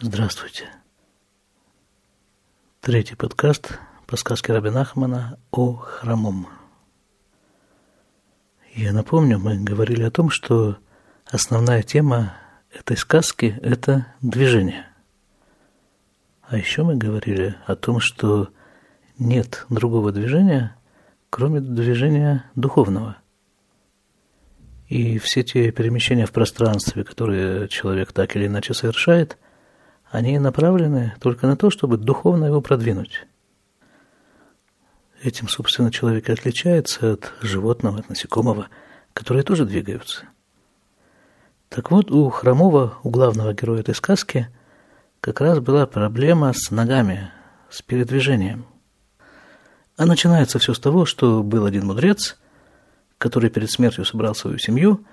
Здравствуйте. Третий подкаст по сказке Рабина Ахмана о хромом. Я напомню, мы говорили о том, что основная тема этой сказки – это движение. А еще мы говорили о том, что нет другого движения, кроме движения духовного. И все те перемещения в пространстве, которые человек так или иначе совершает – они направлены только на то, чтобы духовно его продвинуть. Этим, собственно, человек и отличается от животного, от насекомого, которые тоже двигаются. Так вот, у хромого, у главного героя этой сказки, как раз была проблема с ногами, с передвижением. А начинается все с того, что был один мудрец, который перед смертью собрал свою семью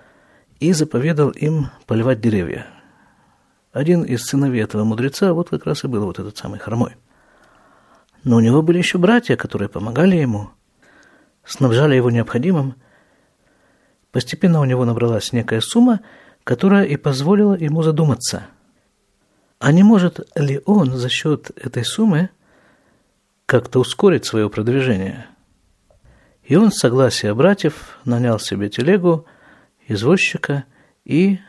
и заповедал им поливать деревья – один из сыновей этого мудреца вот как раз и был вот этот самый хромой. Но у него были еще братья, которые помогали ему, снабжали его необходимым. Постепенно у него набралась некая сумма, которая и позволила ему задуматься, а не может ли он за счет этой суммы как-то ускорить свое продвижение. И он с согласия братьев нанял себе телегу, извозчика и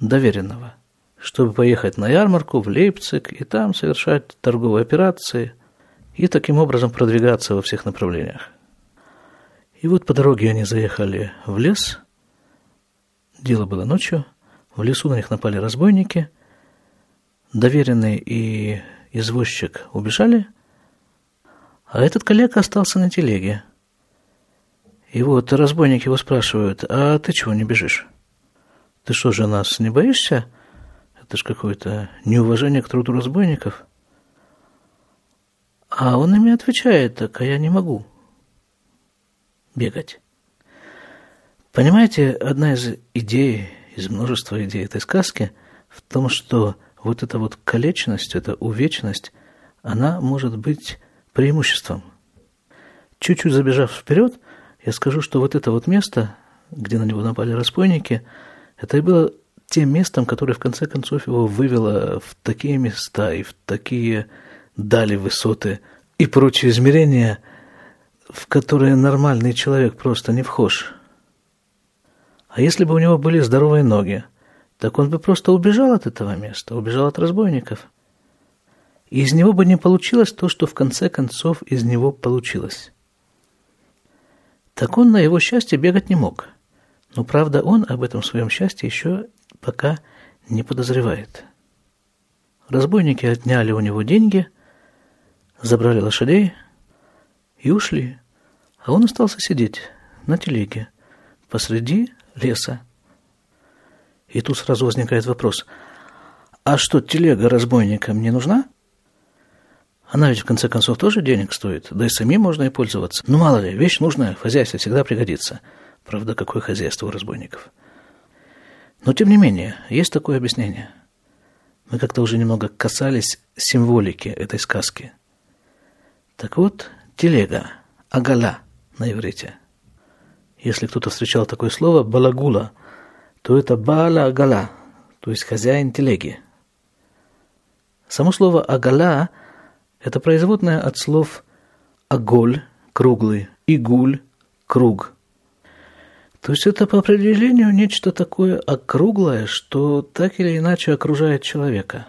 доверенного – чтобы поехать на ярмарку в Лейпциг и там совершать торговые операции и таким образом продвигаться во всех направлениях. И вот по дороге они заехали в лес. Дело было ночью. В лесу на них напали разбойники. Доверенный и извозчик убежали, а этот коллега остался на телеге. И вот разбойники его спрашивают, а ты чего не бежишь? Ты что же нас не боишься? Это же какое-то неуважение к труду разбойников. А он ими отвечает, так а я не могу бегать. Понимаете, одна из идей, из множества идей этой сказки в том, что вот эта вот колечность, эта увечность, она может быть преимуществом. Чуть-чуть забежав вперед, я скажу, что вот это вот место, где на него напали разбойники, это и было тем местом, которое в конце концов его вывело в такие места и в такие дали высоты и прочие измерения, в которые нормальный человек просто не вхож. А если бы у него были здоровые ноги, так он бы просто убежал от этого места, убежал от разбойников. И из него бы не получилось то, что в конце концов из него получилось. Так он на его счастье бегать не мог. Но правда он об этом своем счастье еще пока не подозревает. Разбойники отняли у него деньги, забрали лошадей и ушли, а он остался сидеть на телеге посреди леса. И тут сразу возникает вопрос, а что, телега разбойникам не нужна? Она ведь в конце концов тоже денег стоит, да и самим можно и пользоваться. Ну мало ли, вещь нужная, в хозяйстве всегда пригодится. Правда, какое хозяйство у разбойников – но тем не менее, есть такое объяснение. Мы как-то уже немного касались символики этой сказки. Так вот, телега, агала на иврите. Если кто-то встречал такое слово балагула, то это баала агала, то есть хозяин телеги. Само слово агала – это производное от слов аголь – круглый, игуль – круг – то есть это по определению нечто такое округлое, что так или иначе окружает человека.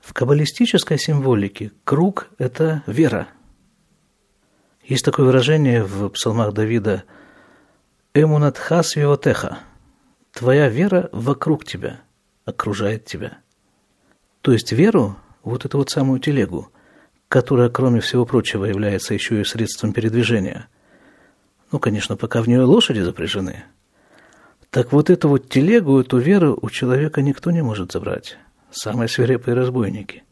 В каббалистической символике круг – это вера. Есть такое выражение в псалмах Давида «Эмунатхас вивотеха» – «Твоя вера вокруг тебя, окружает тебя». То есть веру, вот эту вот самую телегу, которая, кроме всего прочего, является еще и средством передвижения – ну, конечно, пока в нее лошади запряжены. Так вот эту вот телегу, эту веру у человека никто не может забрать. Самые свирепые разбойники.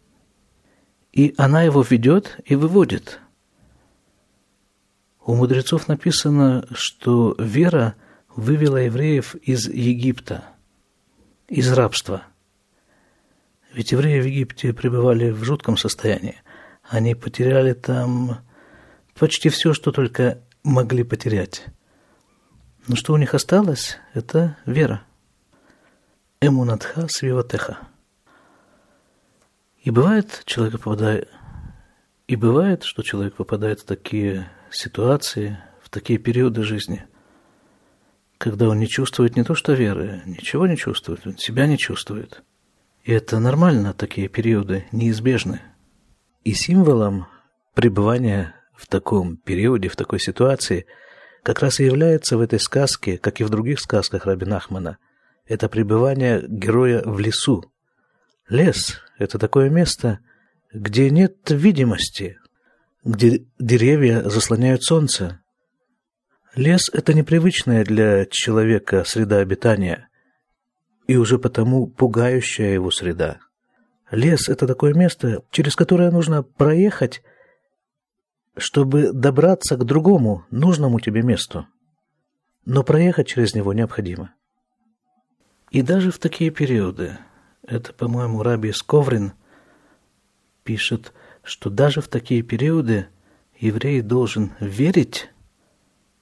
И она его ведет и выводит. У мудрецов написано, что вера вывела евреев из Египта, из рабства. Ведь евреи в Египте пребывали в жутком состоянии. Они потеряли там почти все, что только могли потерять. Но что у них осталось, это вера. Эмунатха свиватеха. И бывает, человек попадает, и бывает, что человек попадает в такие ситуации, в такие периоды жизни, когда он не чувствует не то что веры, ничего не чувствует, он себя не чувствует. И это нормально, такие периоды неизбежны. И символом пребывания в таком периоде, в такой ситуации, как раз и является в этой сказке, как и в других сказках Раби Нахмана, это пребывание героя в лесу. Лес – это такое место, где нет видимости, где деревья заслоняют солнце. Лес – это непривычная для человека среда обитания и уже потому пугающая его среда. Лес – это такое место, через которое нужно проехать, чтобы добраться к другому, нужному тебе месту. Но проехать через него необходимо. И даже в такие периоды, это, по-моему, Раби Сковрин пишет, что даже в такие периоды еврей должен верить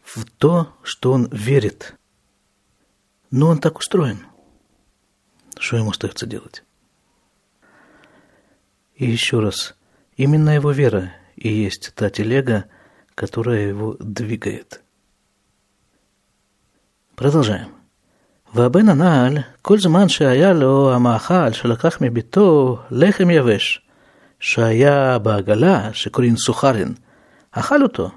в то, что он верит. Но он так устроен. Что ему остается делать? И еще раз, именно его вера и есть та телега, которая его двигает. Продолжаем. והבן הנעל, כל זמן שהיה לו המאכל שלקח מביתו לחם יבש, שהיה בעגלה, שקוראים סוחרין, אכל אותו.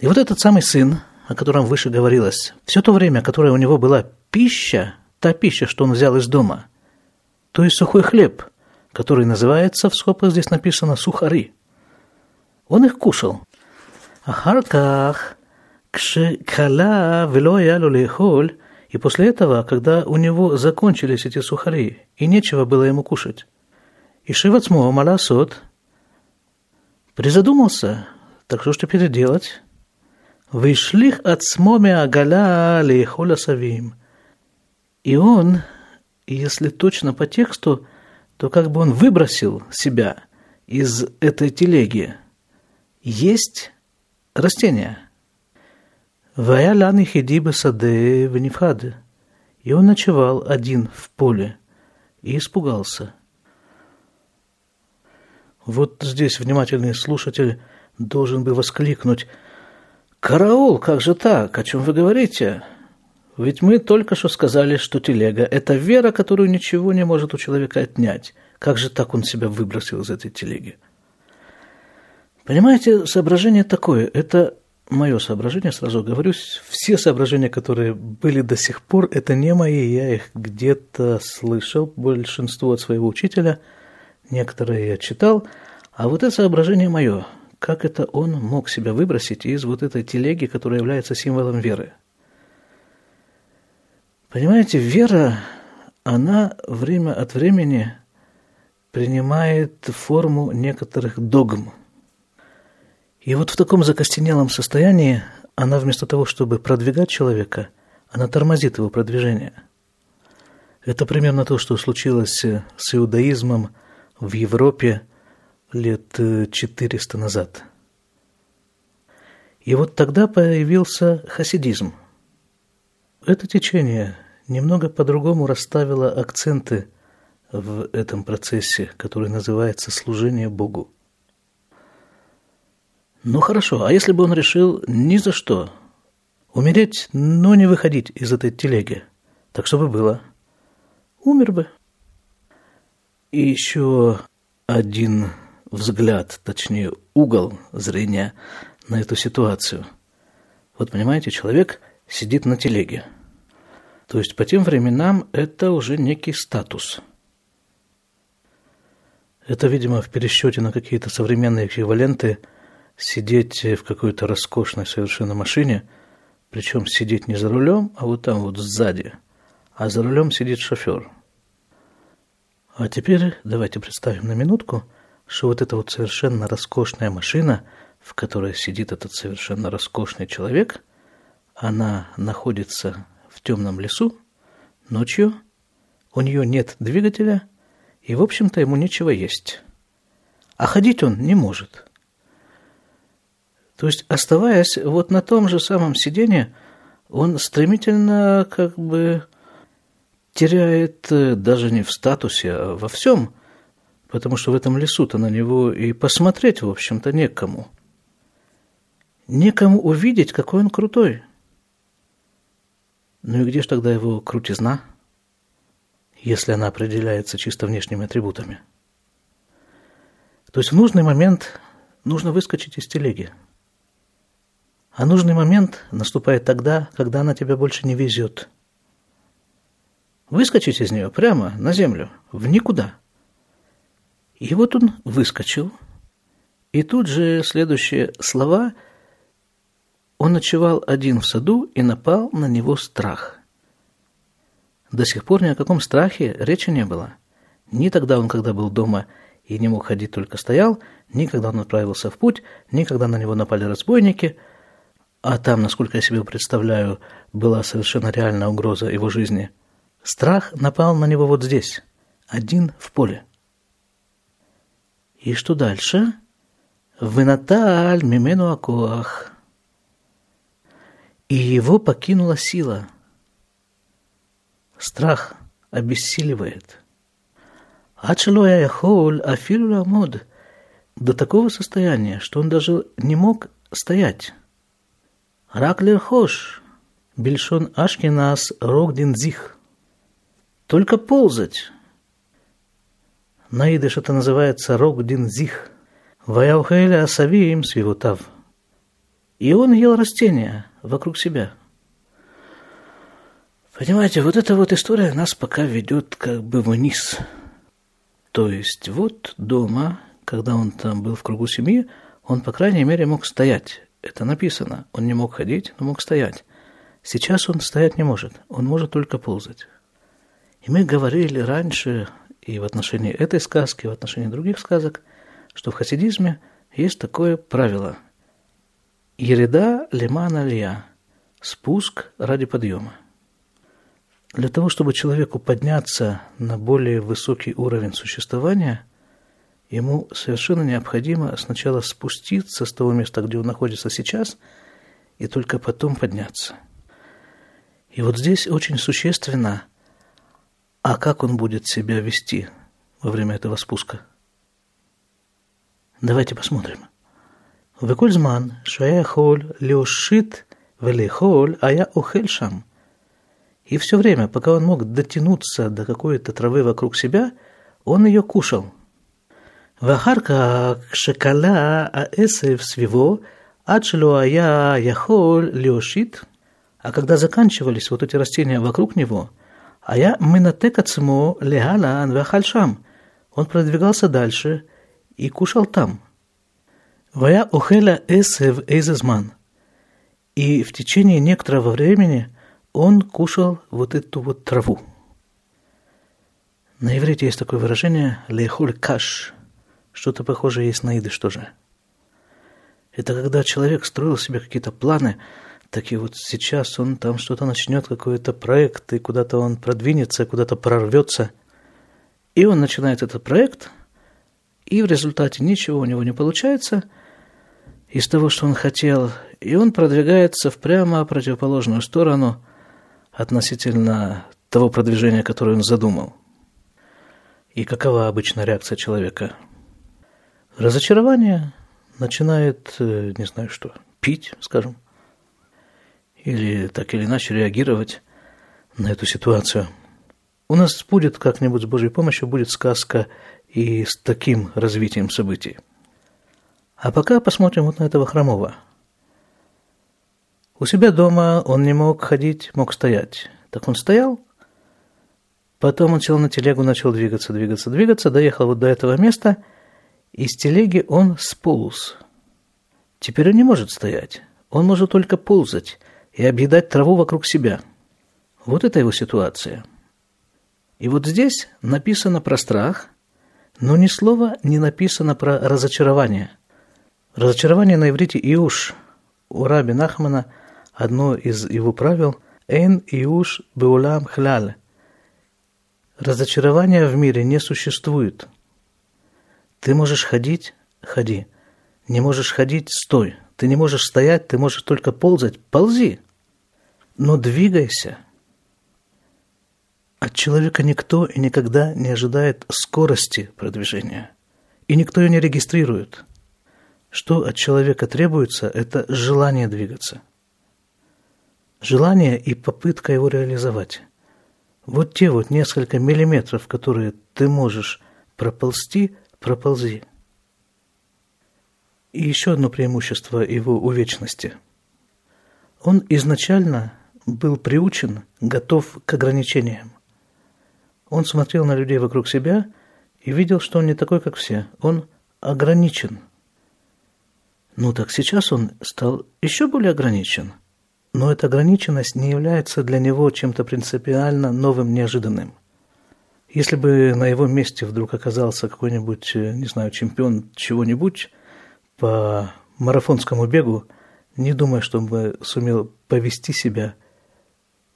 И вот этот самый сын, о котором выше говорилось, все то время, которое у него была пища, та пища, что он взял из дома, то есть сухой хлеб, который называется, в скобках здесь написано, сухари. – он их кушал. Ахарках, кшикала вело ялю и после этого, когда у него закончились эти сухари, и нечего было ему кушать, и Шивацмо Маласот призадумался, так что ж теперь делать? Вышлих от смомя агаля лейхоля савим. И он, если точно по тексту, то как бы он выбросил себя из этой телеги – есть растения. Ваялян хидиба сады венифхады. И он ночевал один в поле и испугался. Вот здесь внимательный слушатель должен бы воскликнуть «Караул, как же так? О чем вы говорите?» Ведь мы только что сказали, что телега – это вера, которую ничего не может у человека отнять. Как же так он себя выбросил из этой телеги? Понимаете, соображение такое – это мое соображение, сразу говорю, все соображения, которые были до сих пор, это не мои, я их где-то слышал, большинство от своего учителя, некоторые я читал, а вот это соображение мое, как это он мог себя выбросить из вот этой телеги, которая является символом веры. Понимаете, вера, она время от времени принимает форму некоторых догм – и вот в таком закостенелом состоянии она вместо того, чтобы продвигать человека, она тормозит его продвижение. Это примерно то, что случилось с иудаизмом в Европе лет 400 назад. И вот тогда появился хасидизм. Это течение немного по-другому расставило акценты в этом процессе, который называется служение Богу. Ну хорошо, а если бы он решил ни за что умереть, но не выходить из этой телеги, так что бы было? Умер бы. И еще один взгляд, точнее угол зрения на эту ситуацию. Вот понимаете, человек сидит на телеге. То есть по тем временам это уже некий статус. Это, видимо, в пересчете на какие-то современные эквиваленты – сидеть в какой-то роскошной совершенно машине, причем сидеть не за рулем, а вот там вот сзади, а за рулем сидит шофер. А теперь давайте представим на минутку, что вот эта вот совершенно роскошная машина, в которой сидит этот совершенно роскошный человек, она находится в темном лесу ночью, у нее нет двигателя, и, в общем-то, ему нечего есть. А ходить он не может – то есть, оставаясь вот на том же самом сидении, он стремительно как бы теряет э, даже не в статусе, а во всем. потому что в этом лесу-то на него и посмотреть, в общем-то, некому. Некому увидеть, какой он крутой. Ну и где же тогда его крутизна, если она определяется чисто внешними атрибутами? То есть в нужный момент нужно выскочить из телеги. А нужный момент наступает тогда, когда она тебя больше не везет. Выскочить из нее прямо на землю, в никуда. И вот он выскочил, и тут же следующие слова – он ночевал один в саду и напал на него страх. До сих пор ни о каком страхе речи не было. Ни тогда он, когда был дома и не мог ходить, только стоял, ни когда он отправился в путь, ни когда на него напали разбойники, а там, насколько я себе представляю, была совершенно реальная угроза его жизни. Страх напал на него вот здесь, один в поле. И что дальше? «Вынаталь мимену акуах» и его покинула сила. Страх обессиливает. Ачелоя яхол афилу ламод до такого состояния, что он даже не мог стоять. Рак лерхош, бельшон ашкинас рогдин зих. Только ползать. На идыш это называется рогдин зих. Ваяухеля асавиим свивутав. И он ел растения вокруг себя. Понимаете, вот эта вот история нас пока ведет как бы вниз. То есть вот дома, когда он там был в кругу семьи, он, по крайней мере, мог стоять. Это написано. Он не мог ходить, но мог стоять. Сейчас он стоять не может. Он может только ползать. И мы говорили раньше и в отношении этой сказки, и в отношении других сказок, что в хасидизме есть такое правило – Ереда лиман алия. Спуск ради подъема. Для того, чтобы человеку подняться на более высокий уровень существования, ему совершенно необходимо сначала спуститься с того места, где он находится сейчас, и только потом подняться. И вот здесь очень существенно, а как он будет себя вести во время этого спуска. Давайте посмотрим. וכל זמן שהיה יכול להושיט ולאכול, היה אוכל שם. И все время, пока он мог дотянуться до какой-то травы вокруг себя, он ее кушал. – ואחר כך, כשכלה העשב סביבו, עד שלא היה יכול להושיט, а когда заканчивались вот эти растения вокруг него, а я минатек עצמו להלן ואכל שם. Он продвигался дальше и кушал там – Вая охеля эсев эйзезман. И в течение некоторого времени он кушал вот эту вот траву. На иврите есть такое выражение «лехуль каш». что-то похожее есть на идыш тоже. Это когда человек строил себе какие-то планы, так и вот сейчас он там что-то начнет, какой-то проект, и куда-то он продвинется, куда-то прорвется. И он начинает этот проект, и в результате ничего у него не получается – из того, что он хотел, и он продвигается в прямо противоположную сторону относительно того продвижения, которое он задумал. И какова обычная реакция человека? Разочарование начинает, э, не знаю что, пить, скажем, или так или иначе реагировать на эту ситуацию. У нас будет как-нибудь с Божьей помощью, будет сказка и с таким развитием событий. А пока посмотрим вот на этого хромого. У себя дома он не мог ходить, мог стоять. Так он стоял, потом он сел на телегу, начал двигаться, двигаться, двигаться, доехал вот до этого места, и с телеги он сполз. Теперь он не может стоять, он может только ползать и объедать траву вокруг себя. Вот это его ситуация. И вот здесь написано про страх, но ни слова не написано про разочарование – Разочарование на иврите «иуш» у Раби Нахмана одно из его правил «эн иуш беулам хляль» Разочарования в мире не существует. Ты можешь ходить – ходи. Не можешь ходить – стой. Ты не можешь стоять, ты можешь только ползать – ползи. Но двигайся. От человека никто и никогда не ожидает скорости продвижения. И никто ее не регистрирует. Что от человека требуется, это желание двигаться. Желание и попытка его реализовать. Вот те вот несколько миллиметров, которые ты можешь проползти, проползи. И еще одно преимущество его увечности. Он изначально был приучен, готов к ограничениям. Он смотрел на людей вокруг себя и видел, что он не такой, как все. Он ограничен. Ну так сейчас он стал еще более ограничен. Но эта ограниченность не является для него чем-то принципиально новым, неожиданным. Если бы на его месте вдруг оказался какой-нибудь, э, не знаю, чемпион чего-нибудь по марафонскому бегу, не думаю, что он бы сумел повести себя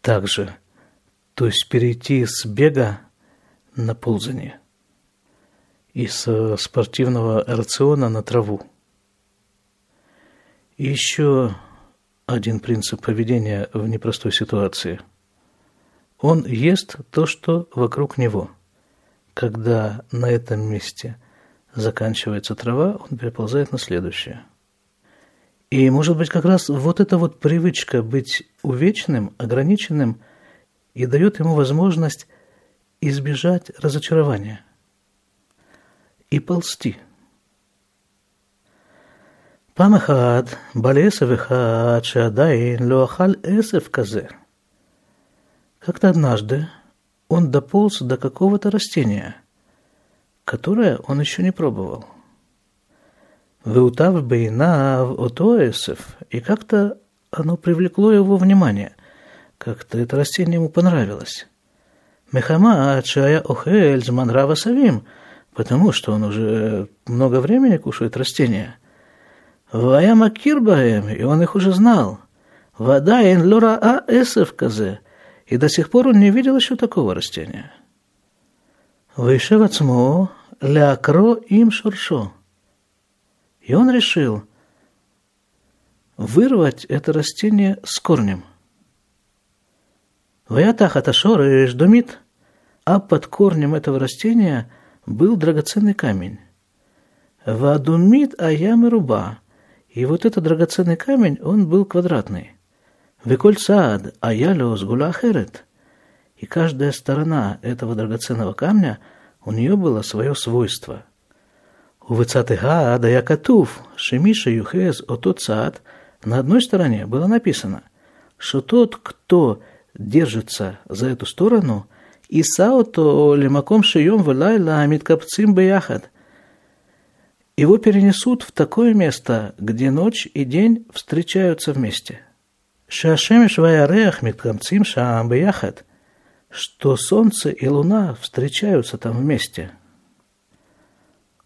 так же – то есть перейти с бега на ползание и с спортивного рациона на траву. И еще один принцип поведения в непростой ситуации. Он ест то, что вокруг него. Когда на этом месте заканчивается трава, он переползает на следующее. И, может быть, как раз вот эта вот привычка быть увечным, ограниченным, и дает ему возможность избежать разочарования и ползти. Памахад, балесов и хад, шадаин, луахаль эсев казер – как-то однажды он дополз до какого-то растения, которое он еще не пробовал. Выутав бейнав ото эсев, и как-то оно привлекло его внимание. Как-то это растение ему понравилось. Мехама Ачая Охель Зманрава Савим, потому что он уже много времени кушает растения. Ваяма Кирбаем, и он их уже знал. Вода лора а эсев казе, и до сих пор он не видел еще такого растения. Вышел ацмо лякро им шуршо. И он решил вырвать это растение с корнем. Ваятахат ашореш думит, а под корнем этого растения был драгоценный камень. Вадумит аям и руба. И вот этот драгоценный камень, он был квадратный. Веколь саад аялиос гулахерет. И каждая сторона этого драгоценного камня, у нее было свое свойство. У вицатыга адая катув, шемиша юхез отот саад, на одной стороне было написано, что тот, кто держится за эту сторону, и саото лемаком шием валайла миткапцим бияхад. Его перенесут в такое место, где ночь и день встречаются вместе. Шашемиш ваярех миткапцим шаам бияхад, что солнце и луна встречаются там вместе.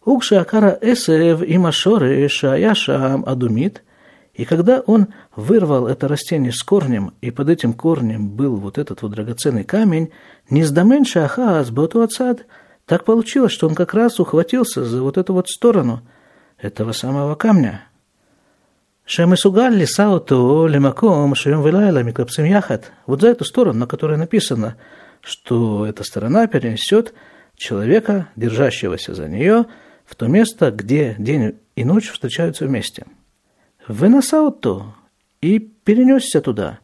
Укша акара эсев и машоры шая шаам адумит – и когда он вырвал это растение с корнем, и под этим корнем был вот этот вот драгоценный камень, Низдамен Шахаас Батуацад, так получилось, что он как раз ухватился за вот эту вот сторону этого самого камня. Шамисугаль сауту лимаком шием вилайла микапсим яхат. Вот за эту сторону, на которой написано, что эта сторона перенесет человека, держащегося за нее, в то место, где день и ночь встречаются вместе. Вы на сауту и перенесся туда.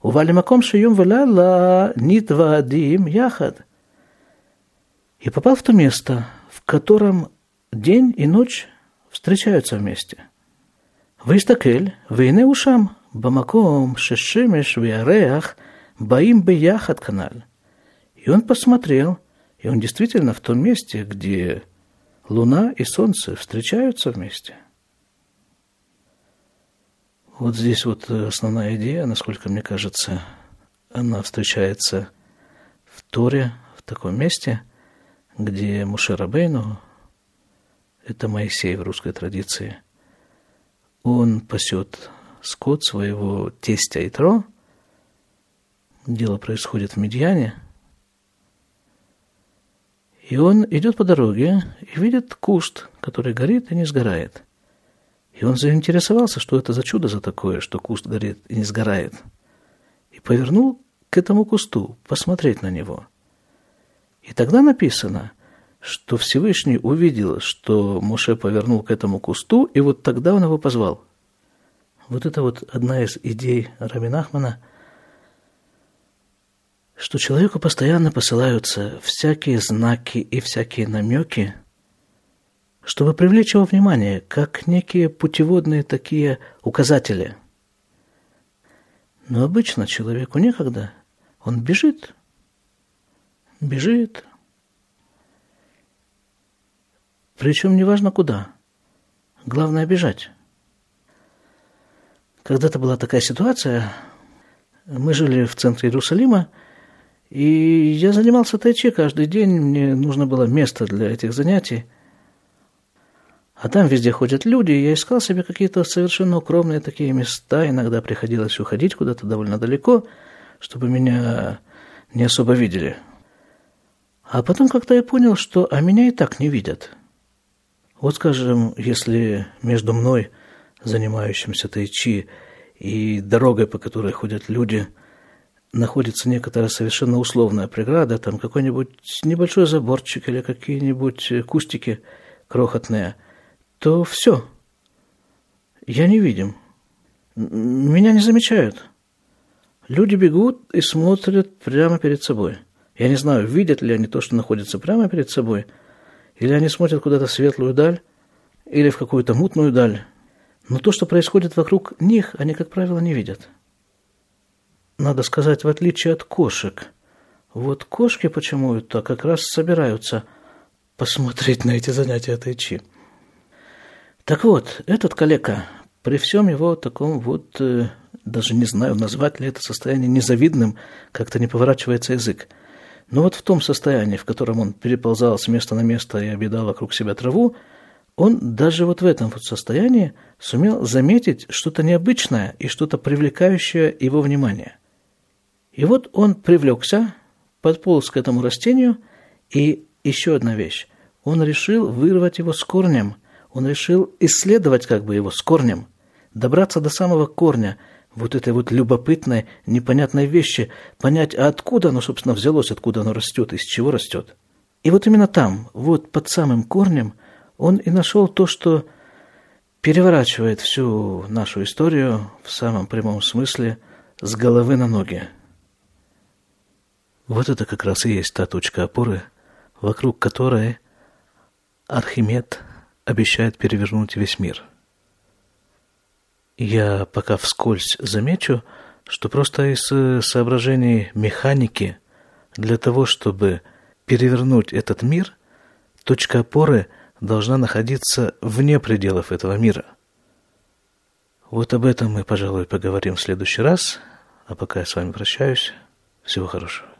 Увалимаком шием вилайла нитвадим яхат. И попал в то место, в котором день и ночь встречаются вместе – ויסתכל, והנה הוא שם, במקום ששמש וירח баим ביחד канал. И он посмотрел, и он действительно в том месте, где луна и солнце встречаются вместе – вот здесь вот основная идея, насколько мне кажется, она встречается в Торе, в таком месте, где Муше Рабейну, это Моисей в русской традиции, он пасет скот своего тестя Итро, дело происходит в Медьяне, и он идет по дороге и видит куст, который горит и не сгорает – и он заинтересовался, что это за чудо за такое, что куст горит и не сгорает. И повернул к этому кусту, посмотреть на него. И тогда написано, что Всевышний увидел, что Моше повернул к этому кусту, и вот тогда он его позвал. Вот это вот одна из идей Раминахмана, что человеку постоянно посылаются всякие знаки и всякие намеки, чтобы привлечь его внимание, как некие путеводные такие указатели. Но обычно человеку некогда, он бежит, бежит, причем неважно куда, главное бежать. Когда-то была такая ситуация, мы жили в центре Иерусалима, и я занимался тайчи каждый день, мне нужно было место для этих занятий – а там везде ходят люди, и я искал себе какие-то совершенно укромные такие места. Иногда приходилось уходить куда-то довольно далеко, чтобы меня не особо видели. А потом как-то я понял, что а меня и так не видят. Вот, скажем, если между мной, занимающимся тайчи, и дорогой, по которой ходят люди, находится некоторая совершенно условная преграда, там какой-нибудь небольшой заборчик или какие-нибудь кустики крохотные – то все. Я невидим. Меня не замечают. Люди бегут и смотрят прямо перед собой. Я не знаю, видят ли они то, что находится прямо перед собой, или они смотрят куда-то в светлую даль, или в какую-то мутную даль. Но то, что происходит вокруг них, они, как правило, не видят. Надо сказать, в отличие от кошек. Вот кошки почему-то как раз собираются посмотреть на эти занятия тайчи. Так вот, этот коллега, при всем его таком вот, э, даже не знаю, назвать ли это состояние незавидным, как-то не поворачивается язык. Но вот в том состоянии, в котором он переползал с места на место и объедал вокруг себя траву, он даже вот в этом вот состоянии сумел заметить что-то необычное и что-то привлекающее его внимание. И вот он привлекся, подполз к этому растению, и еще одна вещь. Он решил вырвать его с корнем – он решил исследовать как бы его с корнем, добраться до самого корня вот этой вот любопытной, непонятной вещи, понять, а откуда оно, собственно, взялось, откуда оно растет, из чего растет. И вот именно там, вот под самым корнем, он и нашел то, что переворачивает всю нашу историю в самом прямом смысле с головы на ноги. Вот это как раз и есть та точка опоры, вокруг которой Архимед обещает перевернуть весь мир. Я пока вскользь замечу, что просто из э, соображений механики для того, чтобы перевернуть этот мир, точка опоры должна находиться вне пределов этого мира. Вот об этом мы, пожалуй, поговорим в следующий раз. А пока я с вами прощаюсь. Всего хорошего.